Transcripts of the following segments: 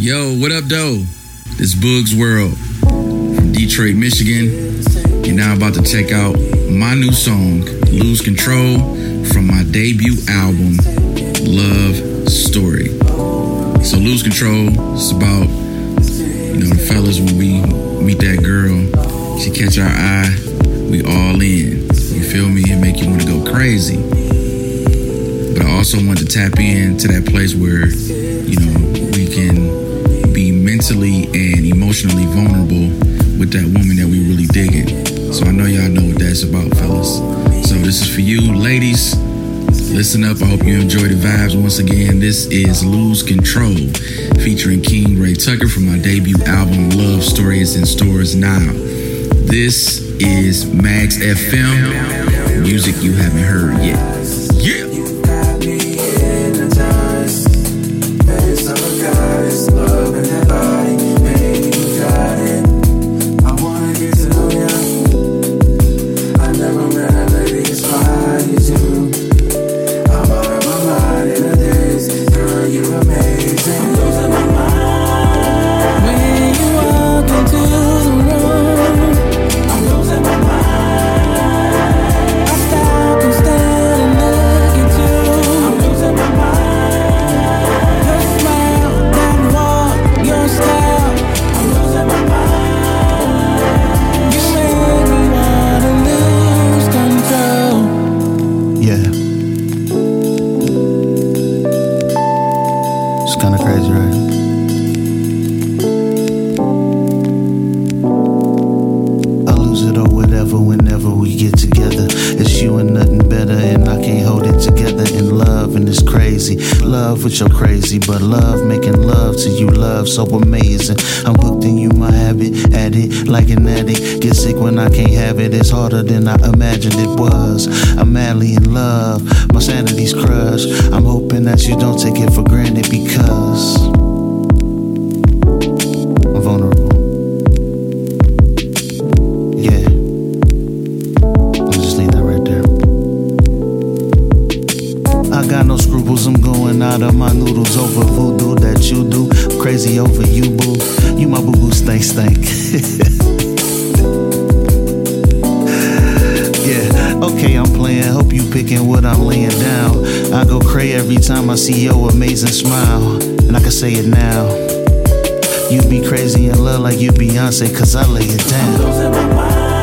Yo, what up, though? This Boogsworld from Detroit, Michigan. You're now about to check out my new song, Lose Control, from my debut album, Love Story. So, Lose Control is about, you know, the fellas when we meet that girl, she catch our eye, we all in. You feel me? And make you want to go crazy. But I also want to tap into that place where, you know, we can mentally and emotionally vulnerable with that woman that we really digging. So I know y'all know what that's about, fellas. So this is for you, ladies. Listen up. I hope you enjoy the vibes. Once again, this is Lose Control, featuring King Ray Tucker from my debut album, Love Story is in stores now. This is Magz FM, music you haven't heard yet. Yeah. with your crazy, but love making love to you, love so amazing. I'm hooked in you, my habit, addict like an addict. Get sick when I can't have it, it's harder than I imagined it was. I'm madly in love, my sanity's crushed. I'm hoping that you don't take it for granted because your amazing smile. And I can say it now. You be crazy in love like you Beyonce, cause I lay it down.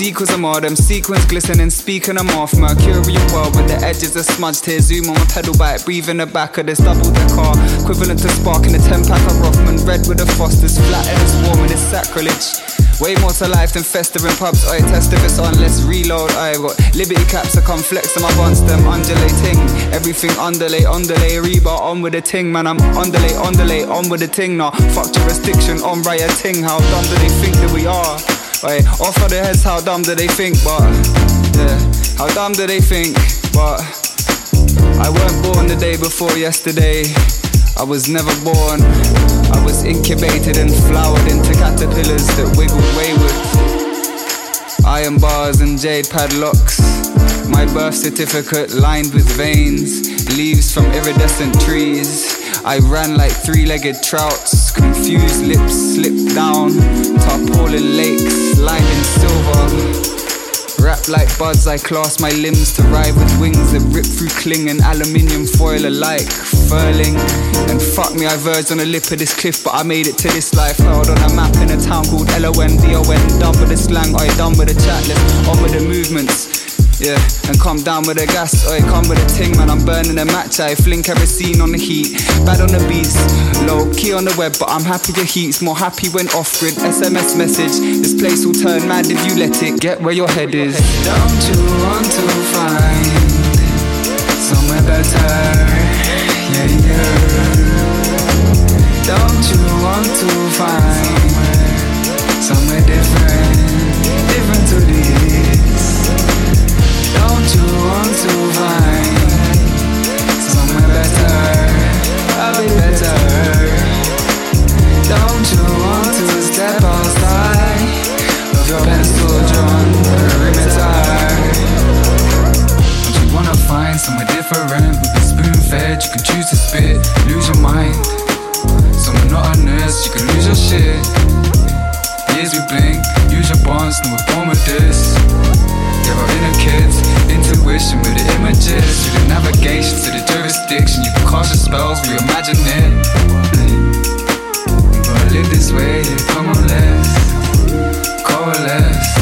Sequels of more them sequins glistening, speaking them off. Mercurial world with the edges of smudged here. Zoom on my pedal bike, breathe in the back of this double decker. Equivalent to sparking a 10 pack of Rothman. Red with the Fosters, flat and it's warm and it's sacrilege. Way more to life than festering pubs. I test if it's on, let's reload. I got Liberty caps, I come flex on my buns, them undulating. Everything underlay, underlay, rebar on with the ting, man. I'm underlay, underlay, on with the ting. Now, fuck jurisdiction, on rioting. How dumb do they think that we are? Wait, off of their heads, how dumb do they think? But yeah, how dumb do they think? But I weren't born the day before yesterday. I was never born. I was incubated and flowered into caterpillars that wiggled wayward. Iron bars and jade padlocks. My birth certificate lined with veins, leaves from iridescent trees. I ran like three legged trouts, confused lips slipped down, tarpaulin lakes lined in silver. Wrapped like buds, I clasp my limbs to ride with wings that rip through cling and aluminium foil alike, furling. And fuck me, I verged on the lip of this cliff, but I made it to this life. Held on a map in a town called L-O-N-D-O-N. Done with the slang, I done with the chat, left on with the movements. Yeah, and come down with a gas, I come with a ting, man. I'm burning a match, I fling kerosene on the heat. Bad on the beats, low key on the web, but I'm happy the heat's more happy when off grid. SMS message, this place will turn mad if you let it get where your head is. Don't you want to find somewhere better? Yeah, yeah. Don't you want to find somewhere different? want to find somewhere better. I'll be better. Don't you want to step outside of your pencil drawn perimeter? Don't you wanna find somewhere different? We've spoon fed. You can choose to spit, lose your mind. Someone not a nurse, you can lose your shit. Years we blink, use your bonds, no we're this. Yeah, inner kids intuition with the images. Through the navigation to the jurisdiction, you can cast your spells, reimagine it. We gonna live this way, come on, let's coalesce,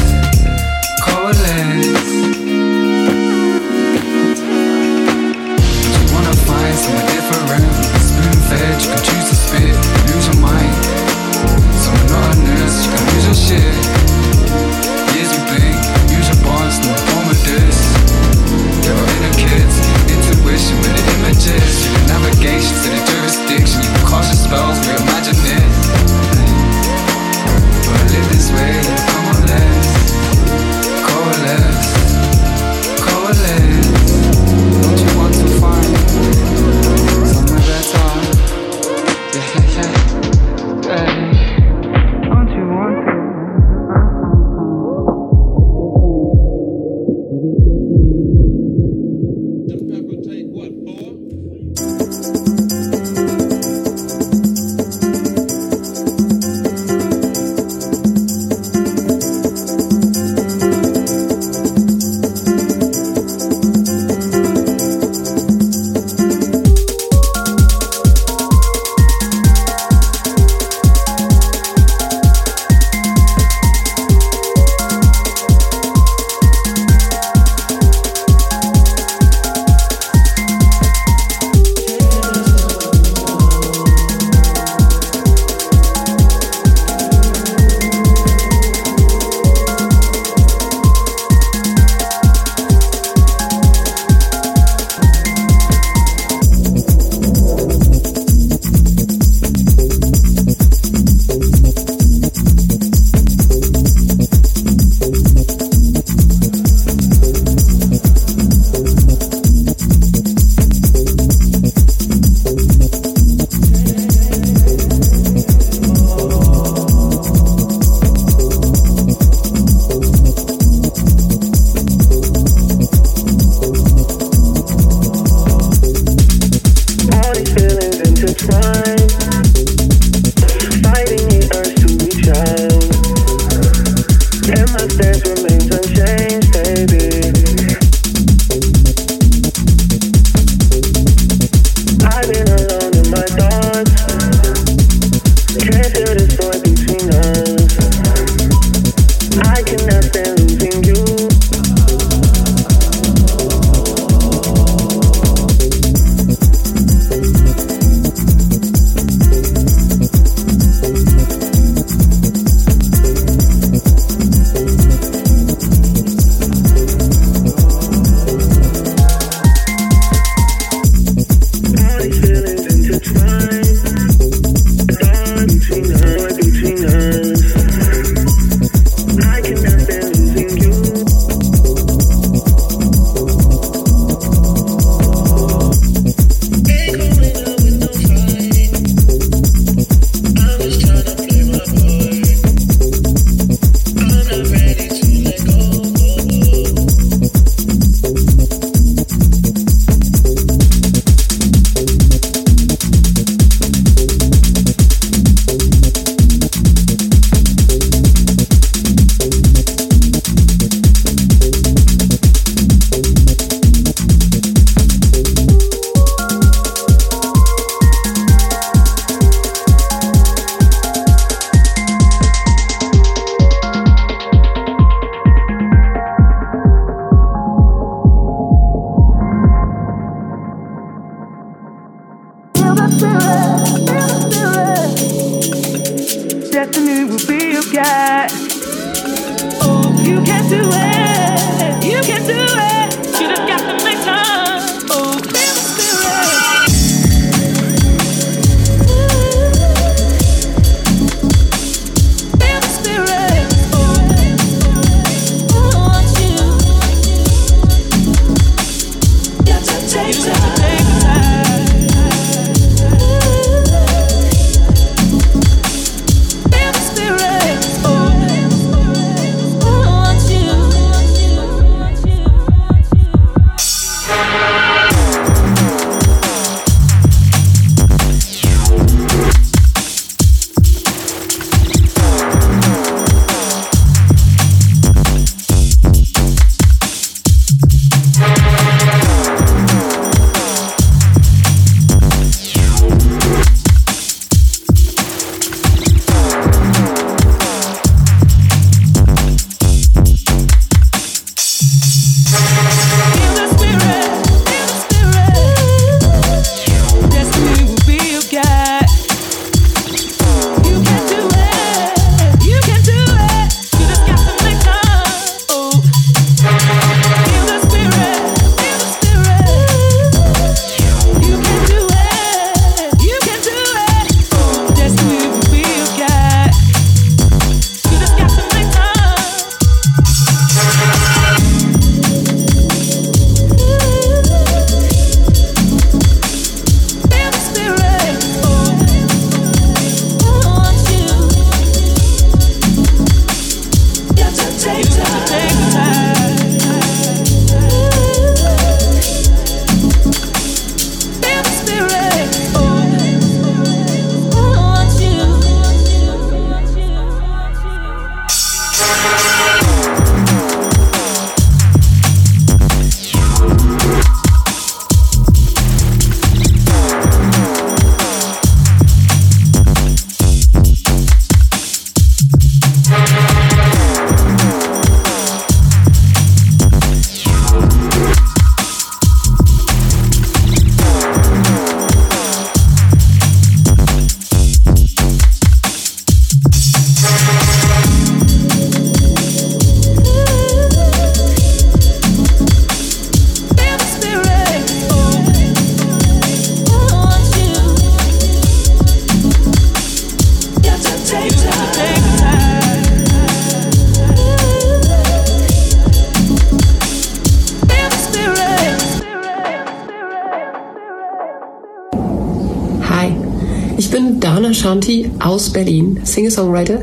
aus Berlin, Singer-Songwriter.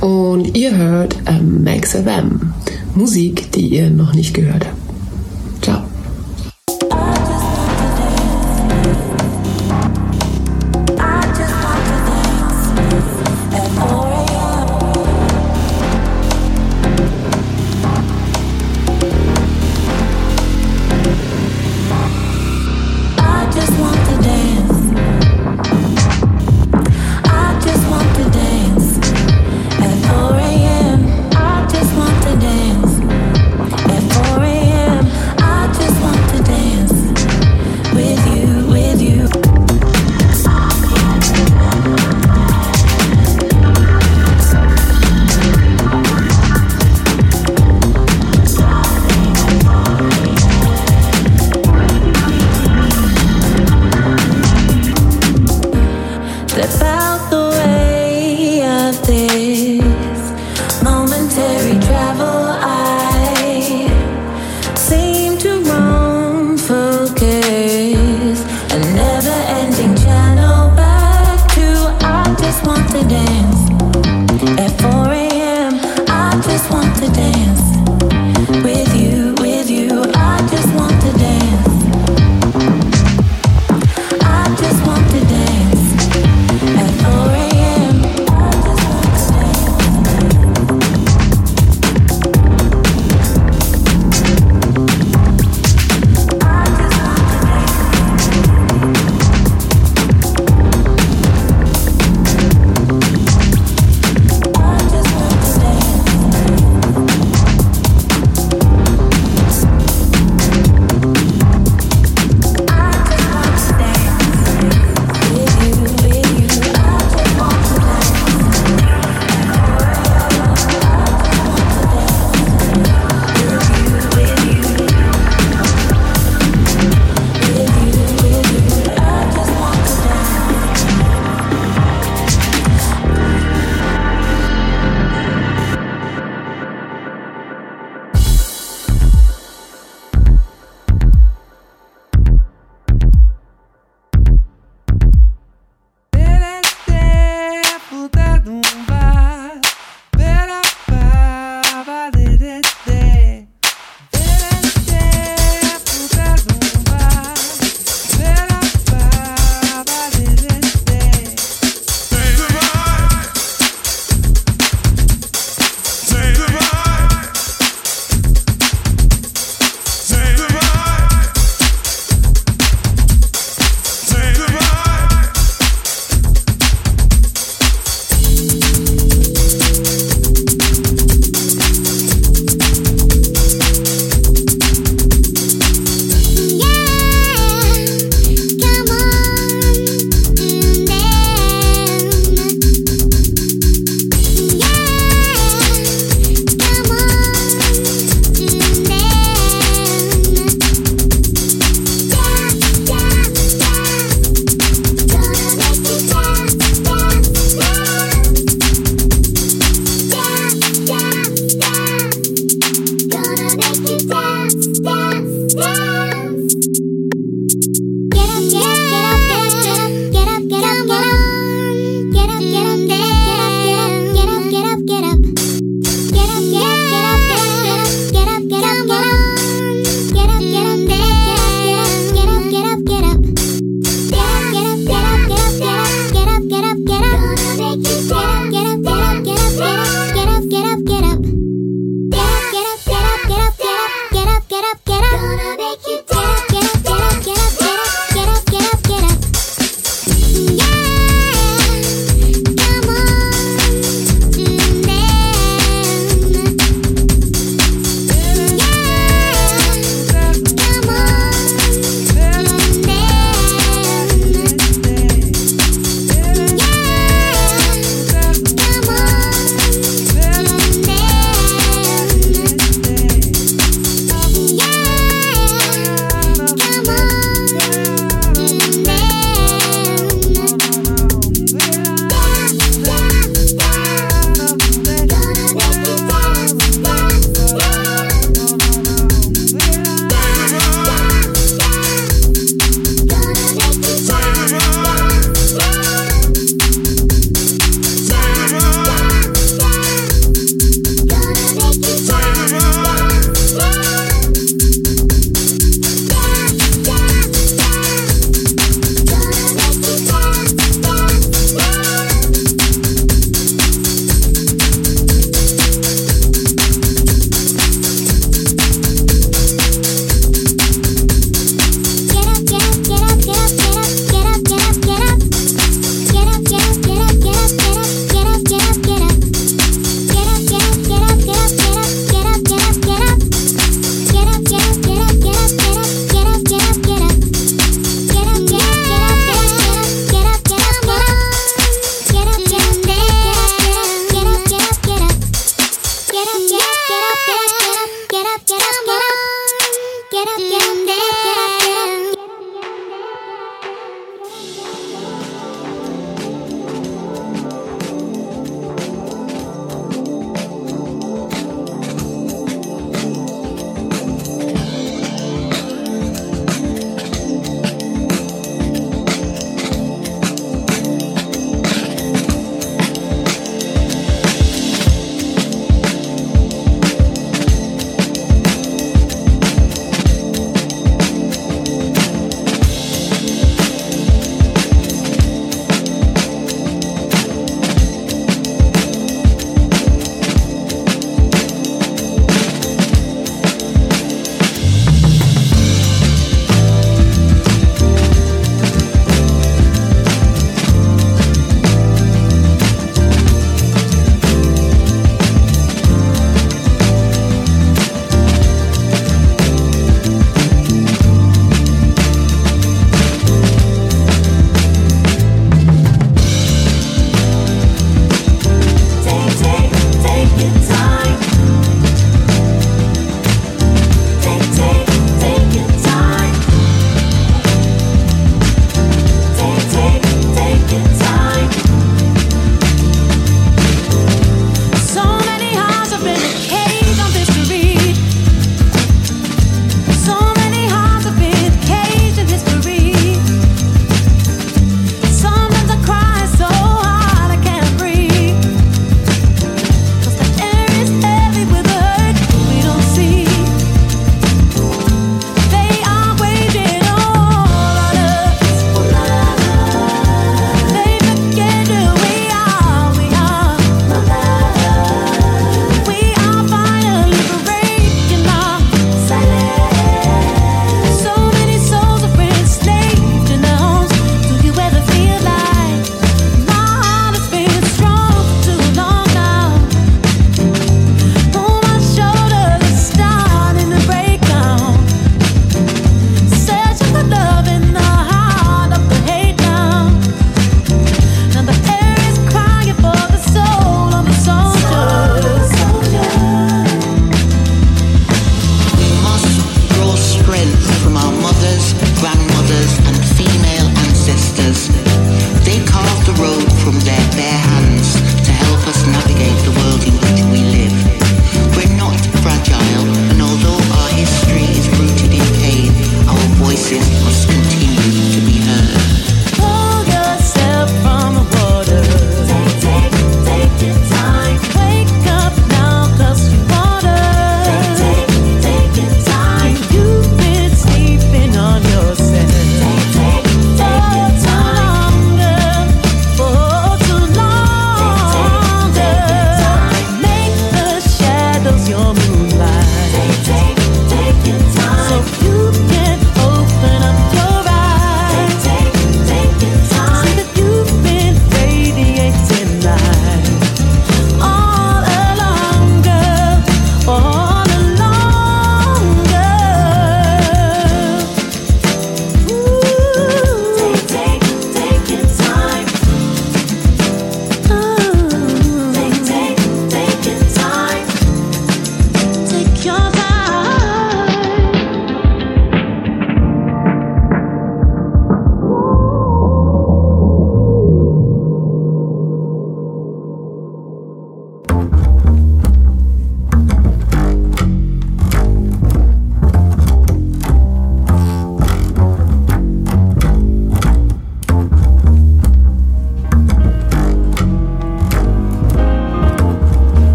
Und ihr hört ähm, Max FM. Musik, die ihr noch nicht gehört habt.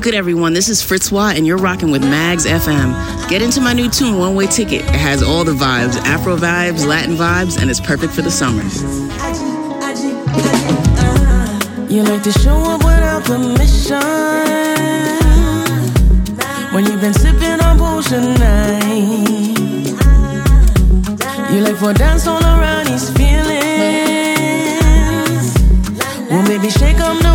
Look good, everyone? This is Fritzwa, and you're rocking with Magz FM. Get into my new tune, One Way Ticket. It has all the vibes Afro vibes, Latin vibes, and it's perfect for the summer. You like to show up without permission. When you've been sipping on potion night. You like for dance all around these feelings. Well, baby, shake him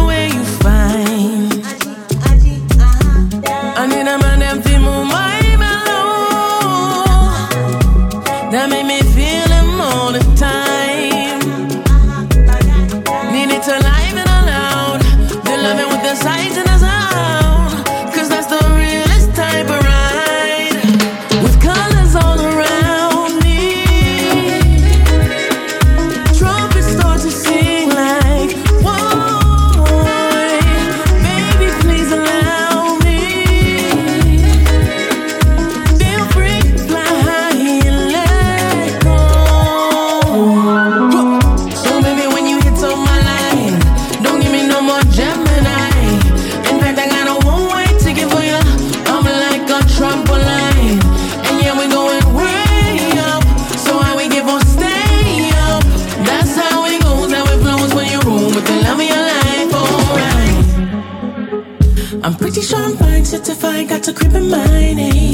reminding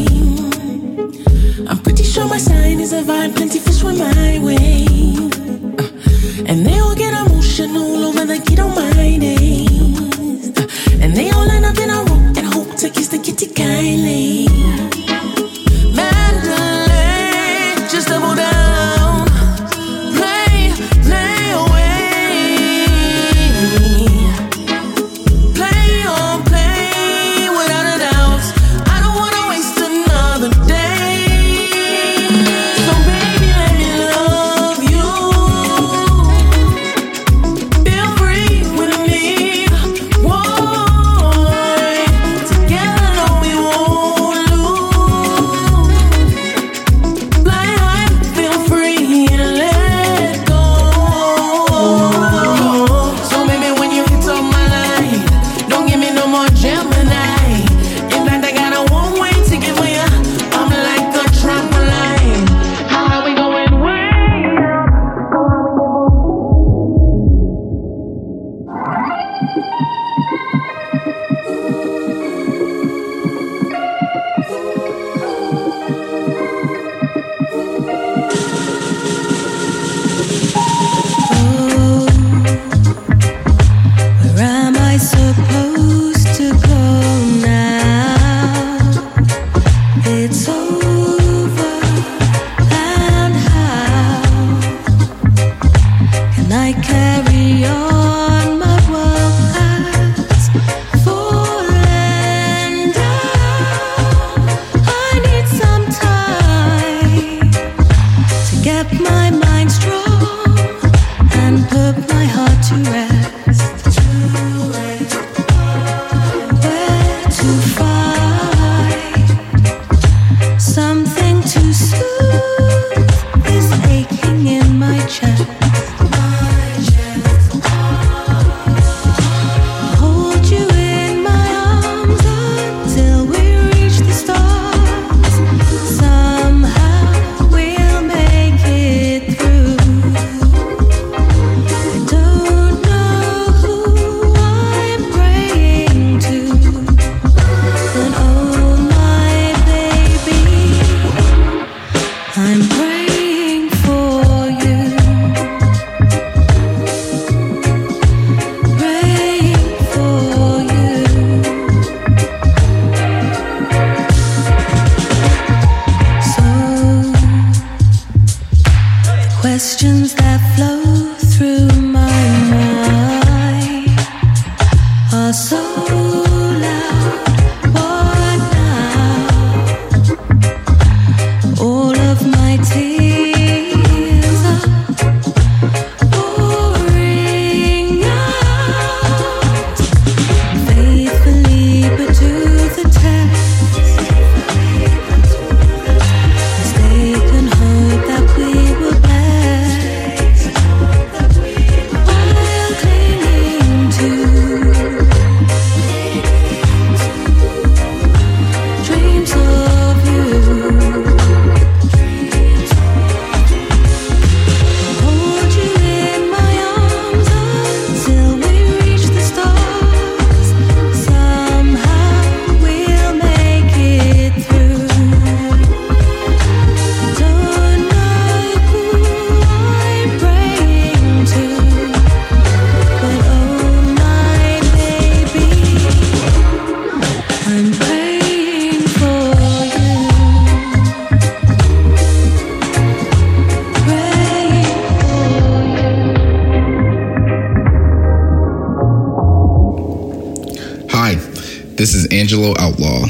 Angelo Outlaw.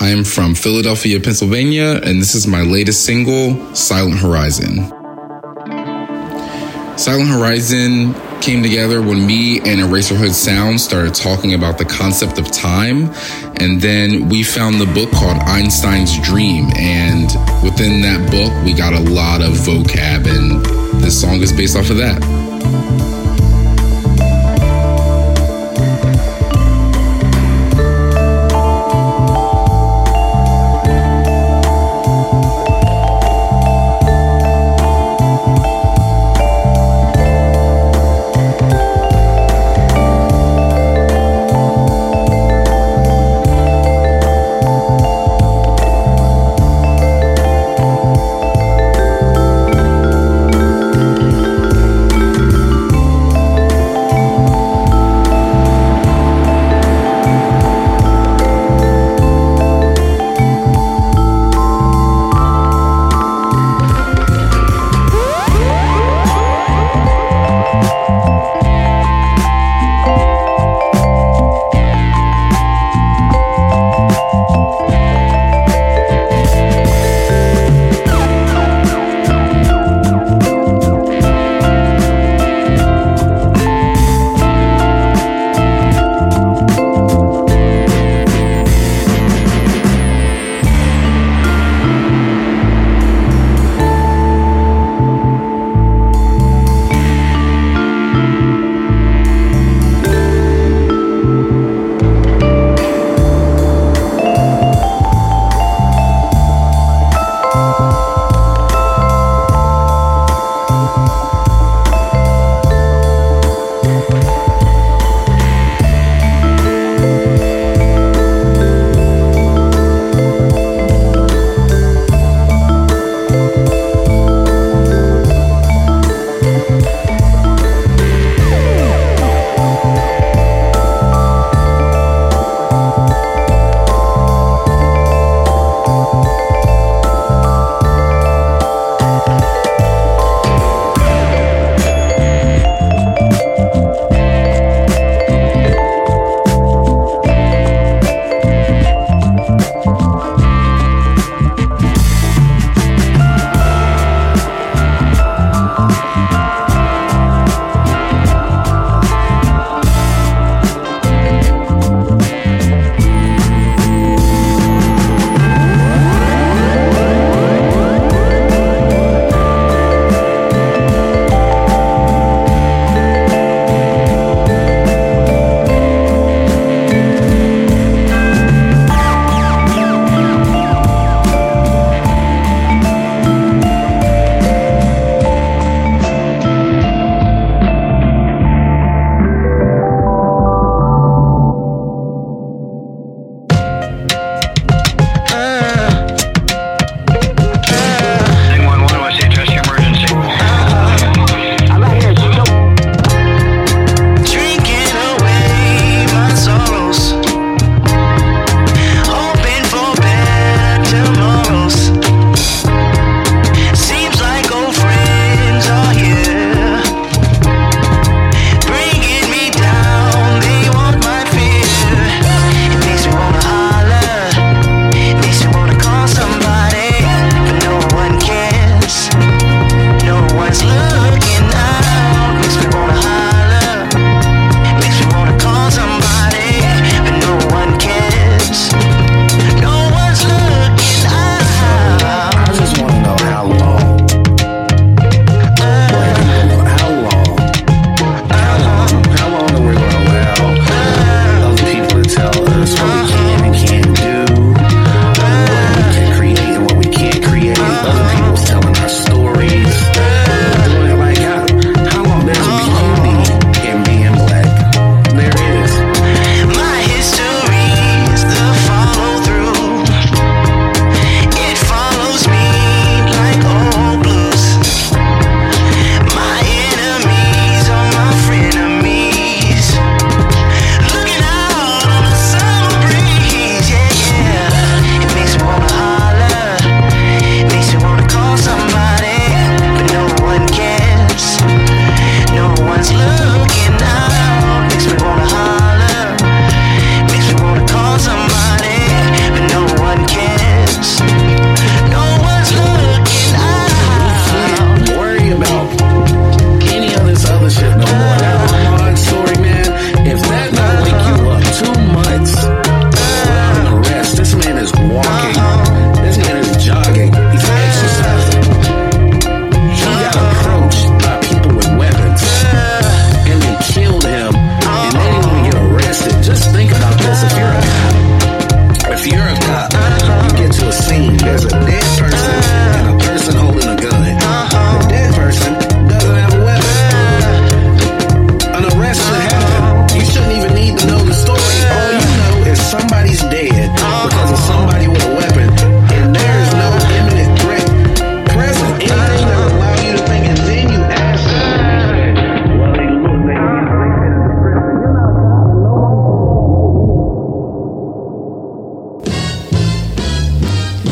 I am from Philadelphia, Pennsylvania, and this is my latest single, Silent Horizon. Silent Horizon came together when me and Eraserhood Sound started talking about the concept of time. And then we found the book called Einstein's Dream. And within that book, we got a lot of vocab, and this song is based off of that.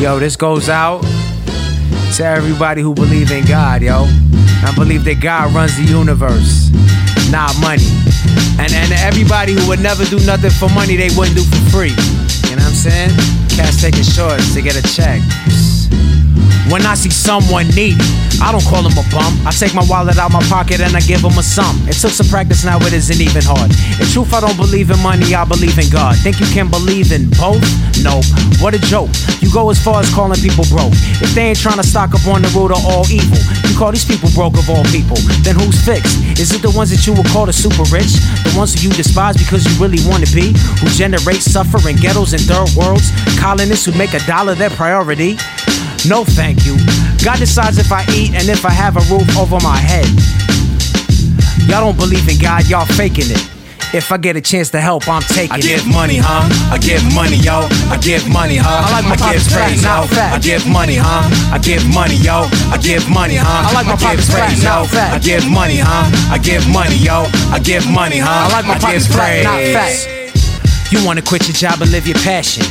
Yo, this goes out to everybody who believe in God, yo. I believe that God runs the universe, not money. And and everybody who would never do nothing for money, they wouldn't do for free. You know what I'm saying? Cats taking shorts to get a check. When I see someone needy, I don't call them a bum. I take my wallet out my pocket and I give them a sum. It took some practice, now it isn't even hard. In truth, I don't believe in money, I believe in God. Think you can believe in both? Nope. What a joke. You go as far as calling people broke. If they ain't trying to stock up on the root of all evil, you call these people broke of all people. Then who's fixed? Is it the ones that you would call the super rich? The ones who you despise because you really want to be? Who generate suffering ghettos and third worlds? Colonists who make a dollar their priority? No, thank you. God decides if I eat and if I have a roof over my head. Y'all don't believe in God, y'all faking it. If I get a chance to help, I'm taking it. I it. give money, huh? I give money, yo. I give money, huh? I like my give pockets praise, yo. I give money, huh? I give money, yo. I give money, huh? I like my give pockets praise, yo. fat. I give money, huh? I give money, yo. I give money, huh? I like my give fat, not praise. fat. You wanna quit your job and live your passion,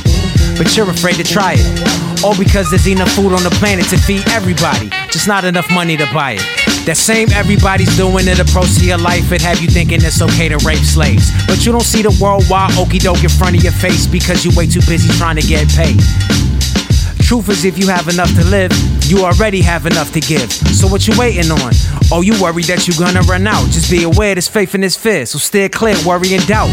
but you're afraid to try it. All because there's enough food on the planet to feed everybody, just not enough money to buy it. That same everybody's doing it approach to your life, it have you thinking it's okay to rape slaves. But you don't see the worldwide okey doke in front of your face because you're way too busy trying to get paid. Truth is, if you have enough to live, you already have enough to give. So what you waiting on? Oh, you worried that you gonna run out. Just be aware there's faith in this fear, so steer clear, worry and doubt.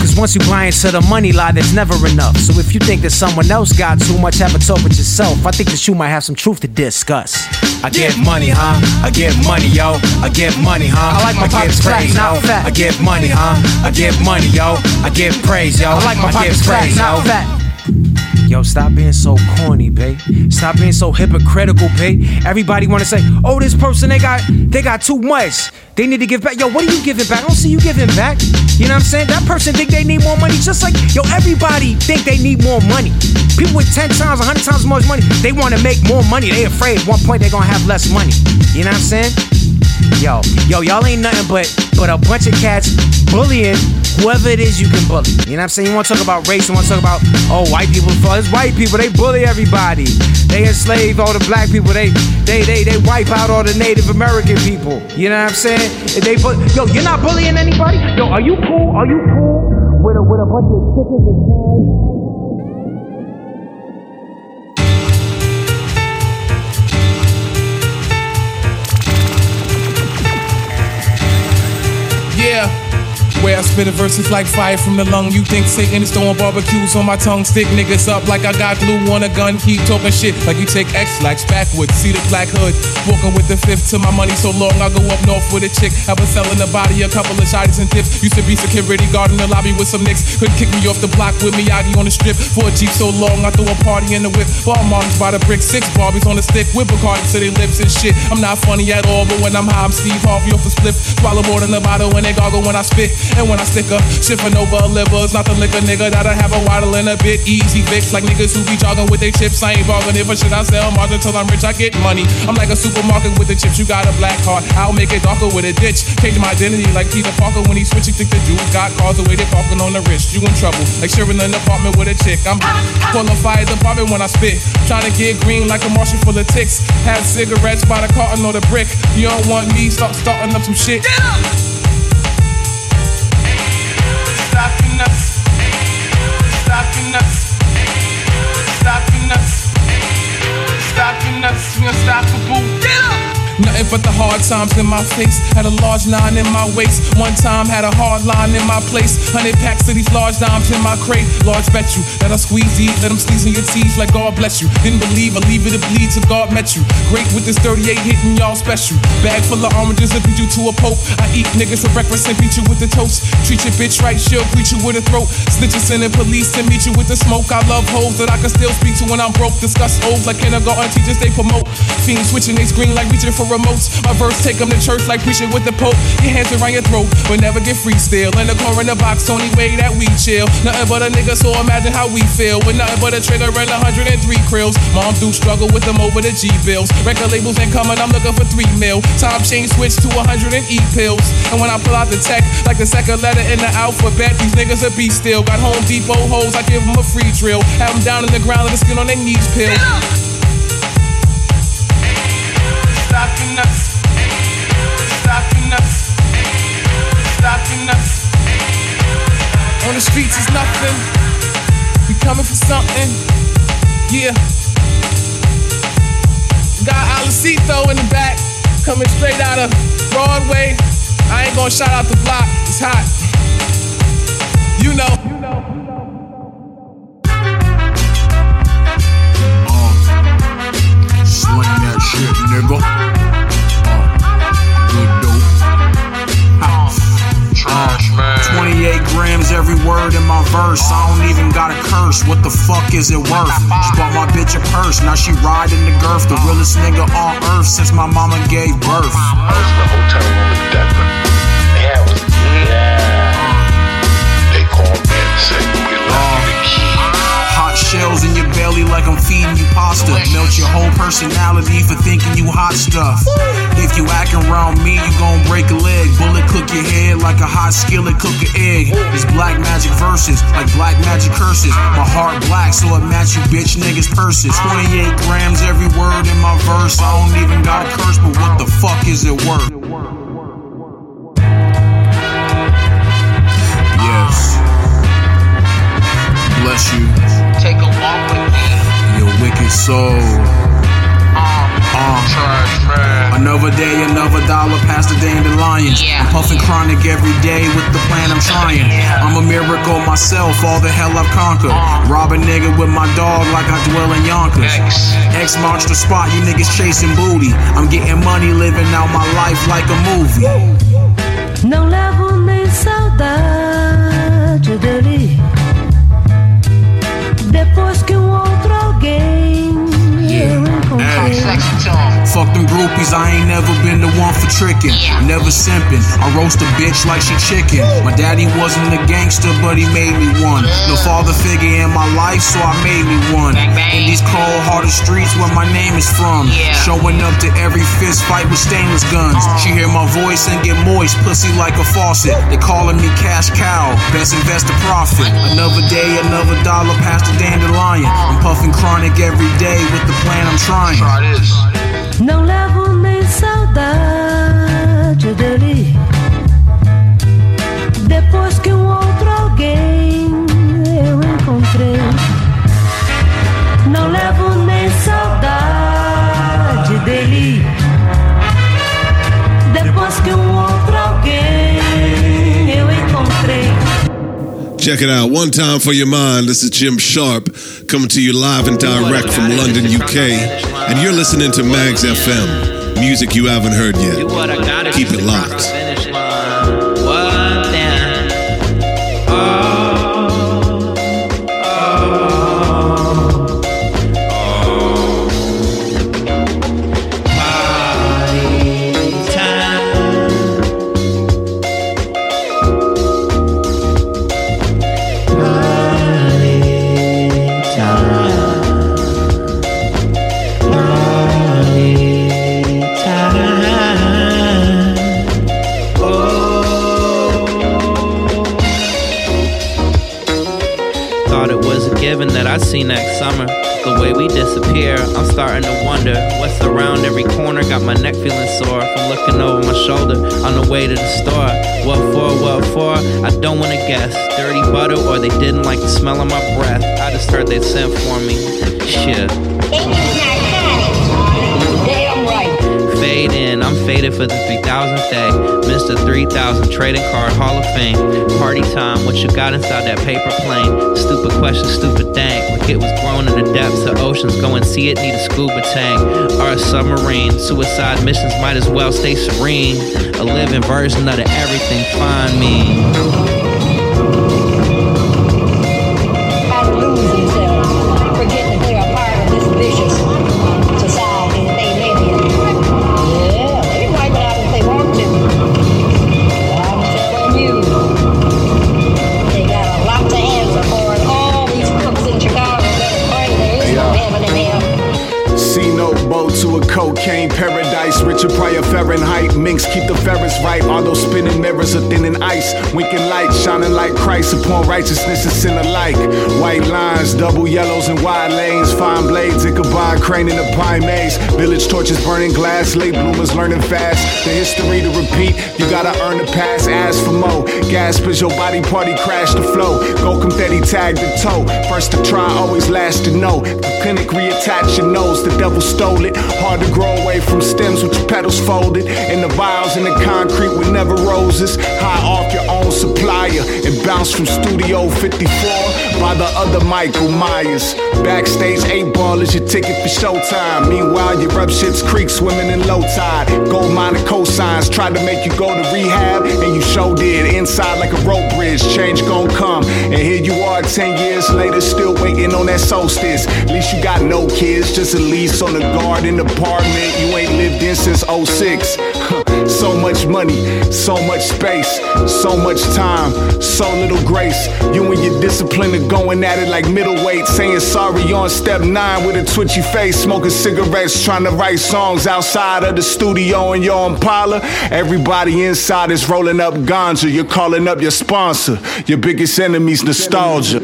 Cause once you buy into the money lie, there's never enough. So if you think that someone else got too much, have a talk with yourself. I think that you might have some truth to discuss. I get money, huh? I get money, yo. I get money, huh? I like my pockets praise, not yo. fat. I give money, huh? I give money, yo. I give praise, yo. I like my pockets praise, not yo. fat. Yo, stop being so corny, babe. Stop being so hypocritical, babe. Everybody wanna say, oh, this person they got they got too much. They need to give back. Yo, what are you giving back? I don't see you giving back. You know what I'm saying? That person think they need more money, just like yo, everybody think they need more money. People with 10 times, 100 times more money, they wanna make more money. They afraid at one point they're gonna have less money. You know what I'm saying? Yo, yo, y'all ain't nothing but but a bunch of cats bullying whoever it is you can bully. You know what I'm saying? You want to talk about race? You want to talk about oh white people? It's white people. They bully everybody. They enslave all the black people. They they they they wipe out all the Native American people. You know what I'm saying? If They bu- yo, you're not bullying anybody. Yo, are you cool? Are you cool with a with a bunch of chickens and cows? Yeah. Where I spit a verses like fire from the lung. You think Satan is throwing barbecues on my tongue? Stick niggas up like I got glue on a gun. Keep talking shit like you take X-Lax backwards. See the black hood. Walking with the fifth to my money so long. I go up north with a chick. I was selling the body, a couple of shotties and tips. Used to be security guard in the lobby with some nicks. Couldn't kick me off the block with me Miyagi on the strip. For a Jeep so long, I threw a party in the whip. Ball moms by the brick. Six Barbies on the stick. Whip With Bacardi to their lips and shit. I'm not funny at all, but when I'm high, I'm Steve Harvey off the spliff. Swallow more than a bottle when they gargle when I spit. And when I stick a shipping over livers, not the liquor nigga that I have a waddle in a bit. Easy fix like niggas who be jogging with their chips. I ain't bargaining for shit. I sell margin till I'm rich. I get money. I'm like a supermarket with the chips. You got a black heart. I'll make it darker with a ditch. Change my identity like Peter Parker when he switching. Think the dude got cars the way they parking on the wrist. You in trouble. Like sharing an apartment with a chick. I'm fire department when I spit. Trying to get green like a Martian full of ticks. Have cigarettes by the carton or the brick. You don't want me, start starting up some shit. Stop Nothing but the hard times in my face. Had a large nine in my waist. One time had a hard line in my place. Hundred packs of these large dimes in my crate. Large bet you that I squeeze eat. Let them squeeze in your teeth like God bless you. Didn't believe I leave it to bleed till God met you. Great with this 38 hitting y'all special. Bag full of oranges and beat you to a pope. I eat niggas for breakfast and beat you with the toast. Treat your bitch right, she'll greet you with a throat. Snitches sending police to meet you with the smoke. I love hoes that I can still speak to when I'm broke. Discuss O's like kindergarten teachers they promote. Fiends switching they screen like reaching for My verse take them to church like preaching with the Pope. Your hands around your throat, but never get free still. In the car in the box, only way that we chill. Nothing but a nigga, so imagine how we feel. With nothing but a trigger and 103 krills. Mom do struggle with them over the G bills. Record labels ain't coming, I'm looking for three mil. Time change switch to 100 and E pills. And when I pull out the tech, like the second letter in the alphabet, these niggas a beast still. Got Home Depot hoes, I give them a free drill. Have them down in the ground, let the skin on their knees peel. Stop On the streets is nothing. We coming for something. Yeah. Got in the back, coming straight out of Broadway. I ain't gonna shout out the block, it's hot. You know. Every word in my verse. I don't even got a curse. What the fuck is it worth? She bought my bitch a purse. Now she riding the girth. The realest nigga on earth since my mama gave birth. In the hotel room with Decker. Yeah, was, yeah. They called me and said, shells in your belly like I'm feeding you pasta. Melt your whole personality for thinking you hot stuff. If you acting around me, you gon' break a leg. Bullet cook your head like a hot skillet cook an egg. It's black magic verses, like black magic curses. My heart black, so it match you bitch niggas' purses. 28 grams every word in my verse. I don't even got a curse, but what the fuck is it worth? Soul. Uh, another day, another dollar past the dandelions. I'm puffing chronic every day with the plan I'm trying. Yeah. I'm a miracle myself, all the hell I've conquered. Rob a nigga with my dog like I dwell in Yonkers. X marks the spot, you niggas chasing booty. I'm getting money, living out my life like a movie. Não levo nem saudade dele. Depois que um outro alguém encontrei. Fuck them groupies, I ain't never been the one for tricking. Never simping. I roast a bitch like she chicken. My daddy wasn't a gangster, but he made me one. No father figure in my life, so I made me one. In these cold hearted streets where my name is from. Showing up to every fist fight with stainless guns. Uh-huh. She hear my voice and get moist, pussy like a faucet. They calling me cash cow, best investor profit. Another day, another dollar past the dandelion. I'm puffing chronic every day with the plan I'm trying. Não levo nem saudade dele. Depois que um outro alguém eu encontrei. Não levo nem saudade dele. Depois que um outro alguém eu encontrei. Check it out. One time for your mind. This is Jim Sharp coming to you live and direct from London, UK. And you're listening to Magz FM. Music you haven't heard yet. Keep it locked. I'm starting to wonder what's around every corner. Got my neck feeling sore from looking over my shoulder on the way to the store. What for, what for? I don't wanna guess. Dirty butter, or they didn't like the smell of my breath. I just heard they sent for me. Shit. Fade in, I'm faded for the 3000th day. Mr. 3000 trading card Hall of Fame. Party time, what you got inside that paper plane? Stupid question, stupid thing. Like it was grown in the depths of oceans. Go and see it, need a scuba tank or a submarine. Suicide missions might as well stay serene. A living version of the everything find me. Upon righteousness and sin alike. White lines, double yellows and wide lanes. Fine blades, Ichabod crane in the pine maze. Village torches burning glass. Late bloomers learning fast. The history to repeat. You gotta earn the pass. Ask for more. Gasp as your body party crash the flow. Go confetti tag the toe. First to try, always last to know. The clinic reattach your nose. The devil stole it. Hard to grow away from stems with your petals folded. In the vials in the concrete with never roses. High off your own supplier. And bounce from Studio 54 by the other Michael Myers. Backstage eight ball is your ticket for showtime. Meanwhile, you rub shit's creek swimming in low tide. Gold miner cosigns tried to make you go to rehab. And you show did. Inside like a rope bridge. Change gon' come. And here you are 10 years later, still waiting on that solstice. At least you got no kids, just a lease on a garden apartment you ain't lived in since 06. So much money, so much space, so much time, so little grace. You and your discipline are going at it like middleweight, saying sorry on step nine with a twitchy face, smoking cigarettes, trying to write songs outside of the studio in your Impala. Everybody inside is rolling up ganja. You're calling up your sponsor. Your biggest enemy's nostalgia.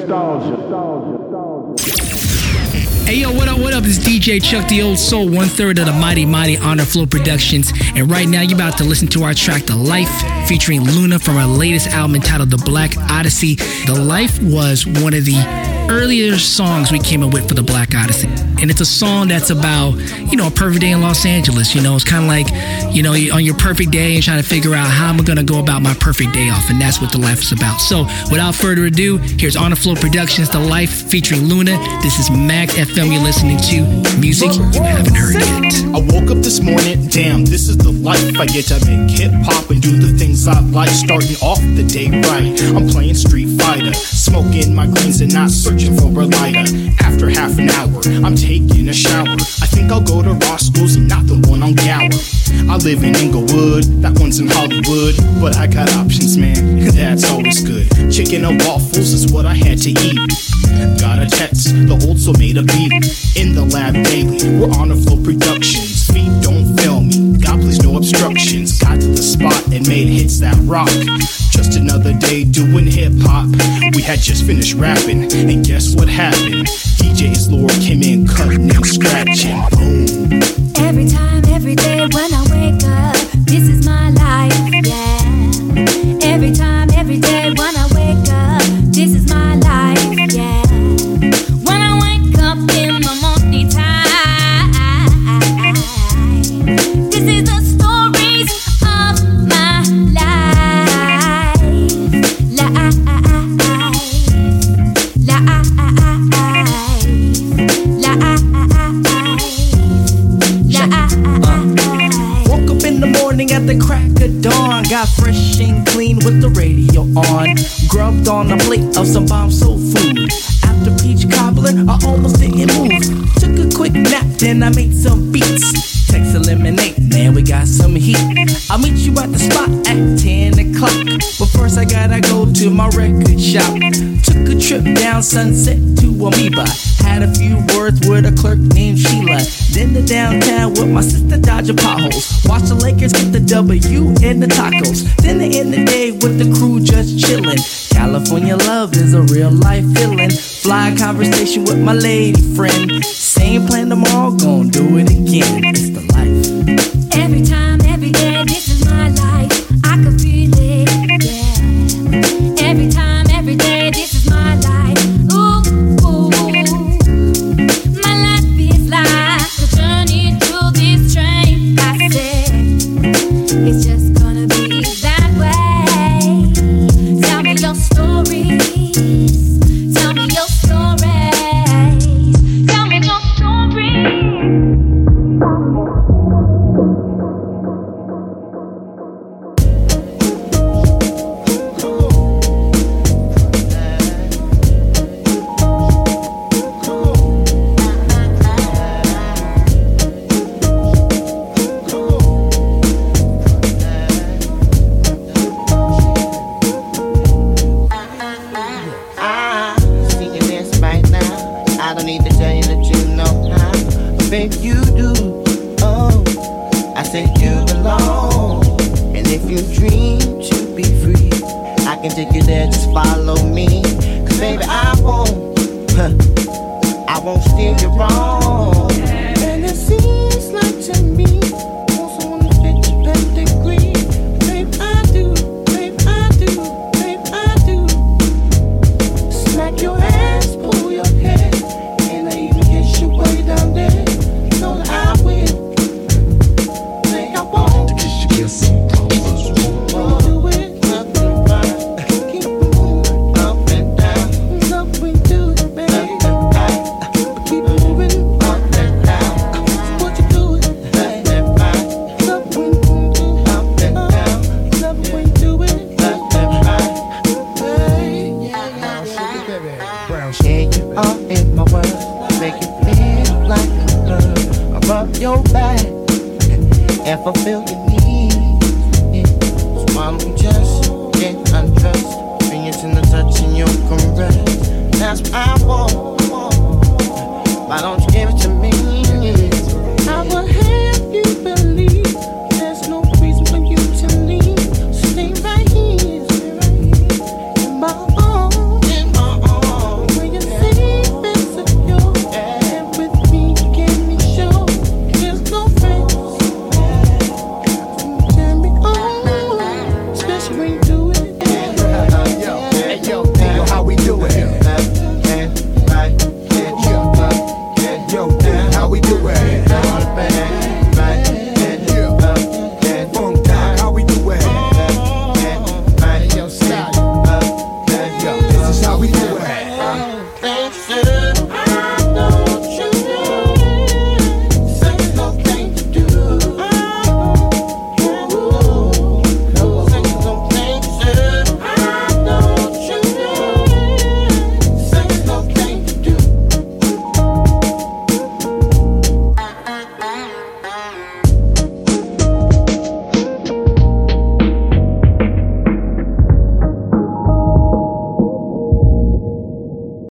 Hey yo, what up, what up? It's DJ Chuck the Old Soul, one third of the Mighty Mighty Honor Flow Productions. And right now you're about to listen to our track The Life featuring Luna from our latest album entitled The Black Odyssey. The Life was one of the earlier songs we came up with for The Black Odyssey. And it's a song that's about, you know, a perfect day in Los Angeles. You know, it's kind of like, you know, on your perfect day and trying to figure out how I'm going to go about my perfect day off. And that's what The Life is about. So without further ado, here's Honor Flow Productions, The Life featuring Luna. This is Magz FM you're listening to. Music you haven't heard yet. I woke up this morning, damn, this is the life I get to make hip hop and do the things I like. Starting off the day right, I'm playing Street Fighter, smoking my greens and not searching for a lighter. After half an hour, I'm taking a shower. I think I'll go to Roscoe's and not the one on Gower. I live in Inglewood, that one's in Hollywood, but I got options, man, that's always good. Chicken and waffles is what I had to eat. Got a text, the old soul made a beat. In the lab daily, we're Honor Flow Productions. Feet don't fail me, God please no obstructions. Got to the spot and made hits that rock. Just another day doing hip hop. We had just finished rapping, and guess what happened? DJ's Lord came in cutting and scratching. Boom. Every time, every day when I wake up, I gotta go to my record shop. Took a trip down Sunset to Amoeba. Had a few words with a clerk named Sheila. Then to downtown with my sister dodging potholes. Watch the Lakers get the W and the tacos. Then to end the day with the crew just chillin'. California love is a real life feeling. Fly conversation with my lady friend. Same plan tomorrow, gonna do it again. It's the life. Every time,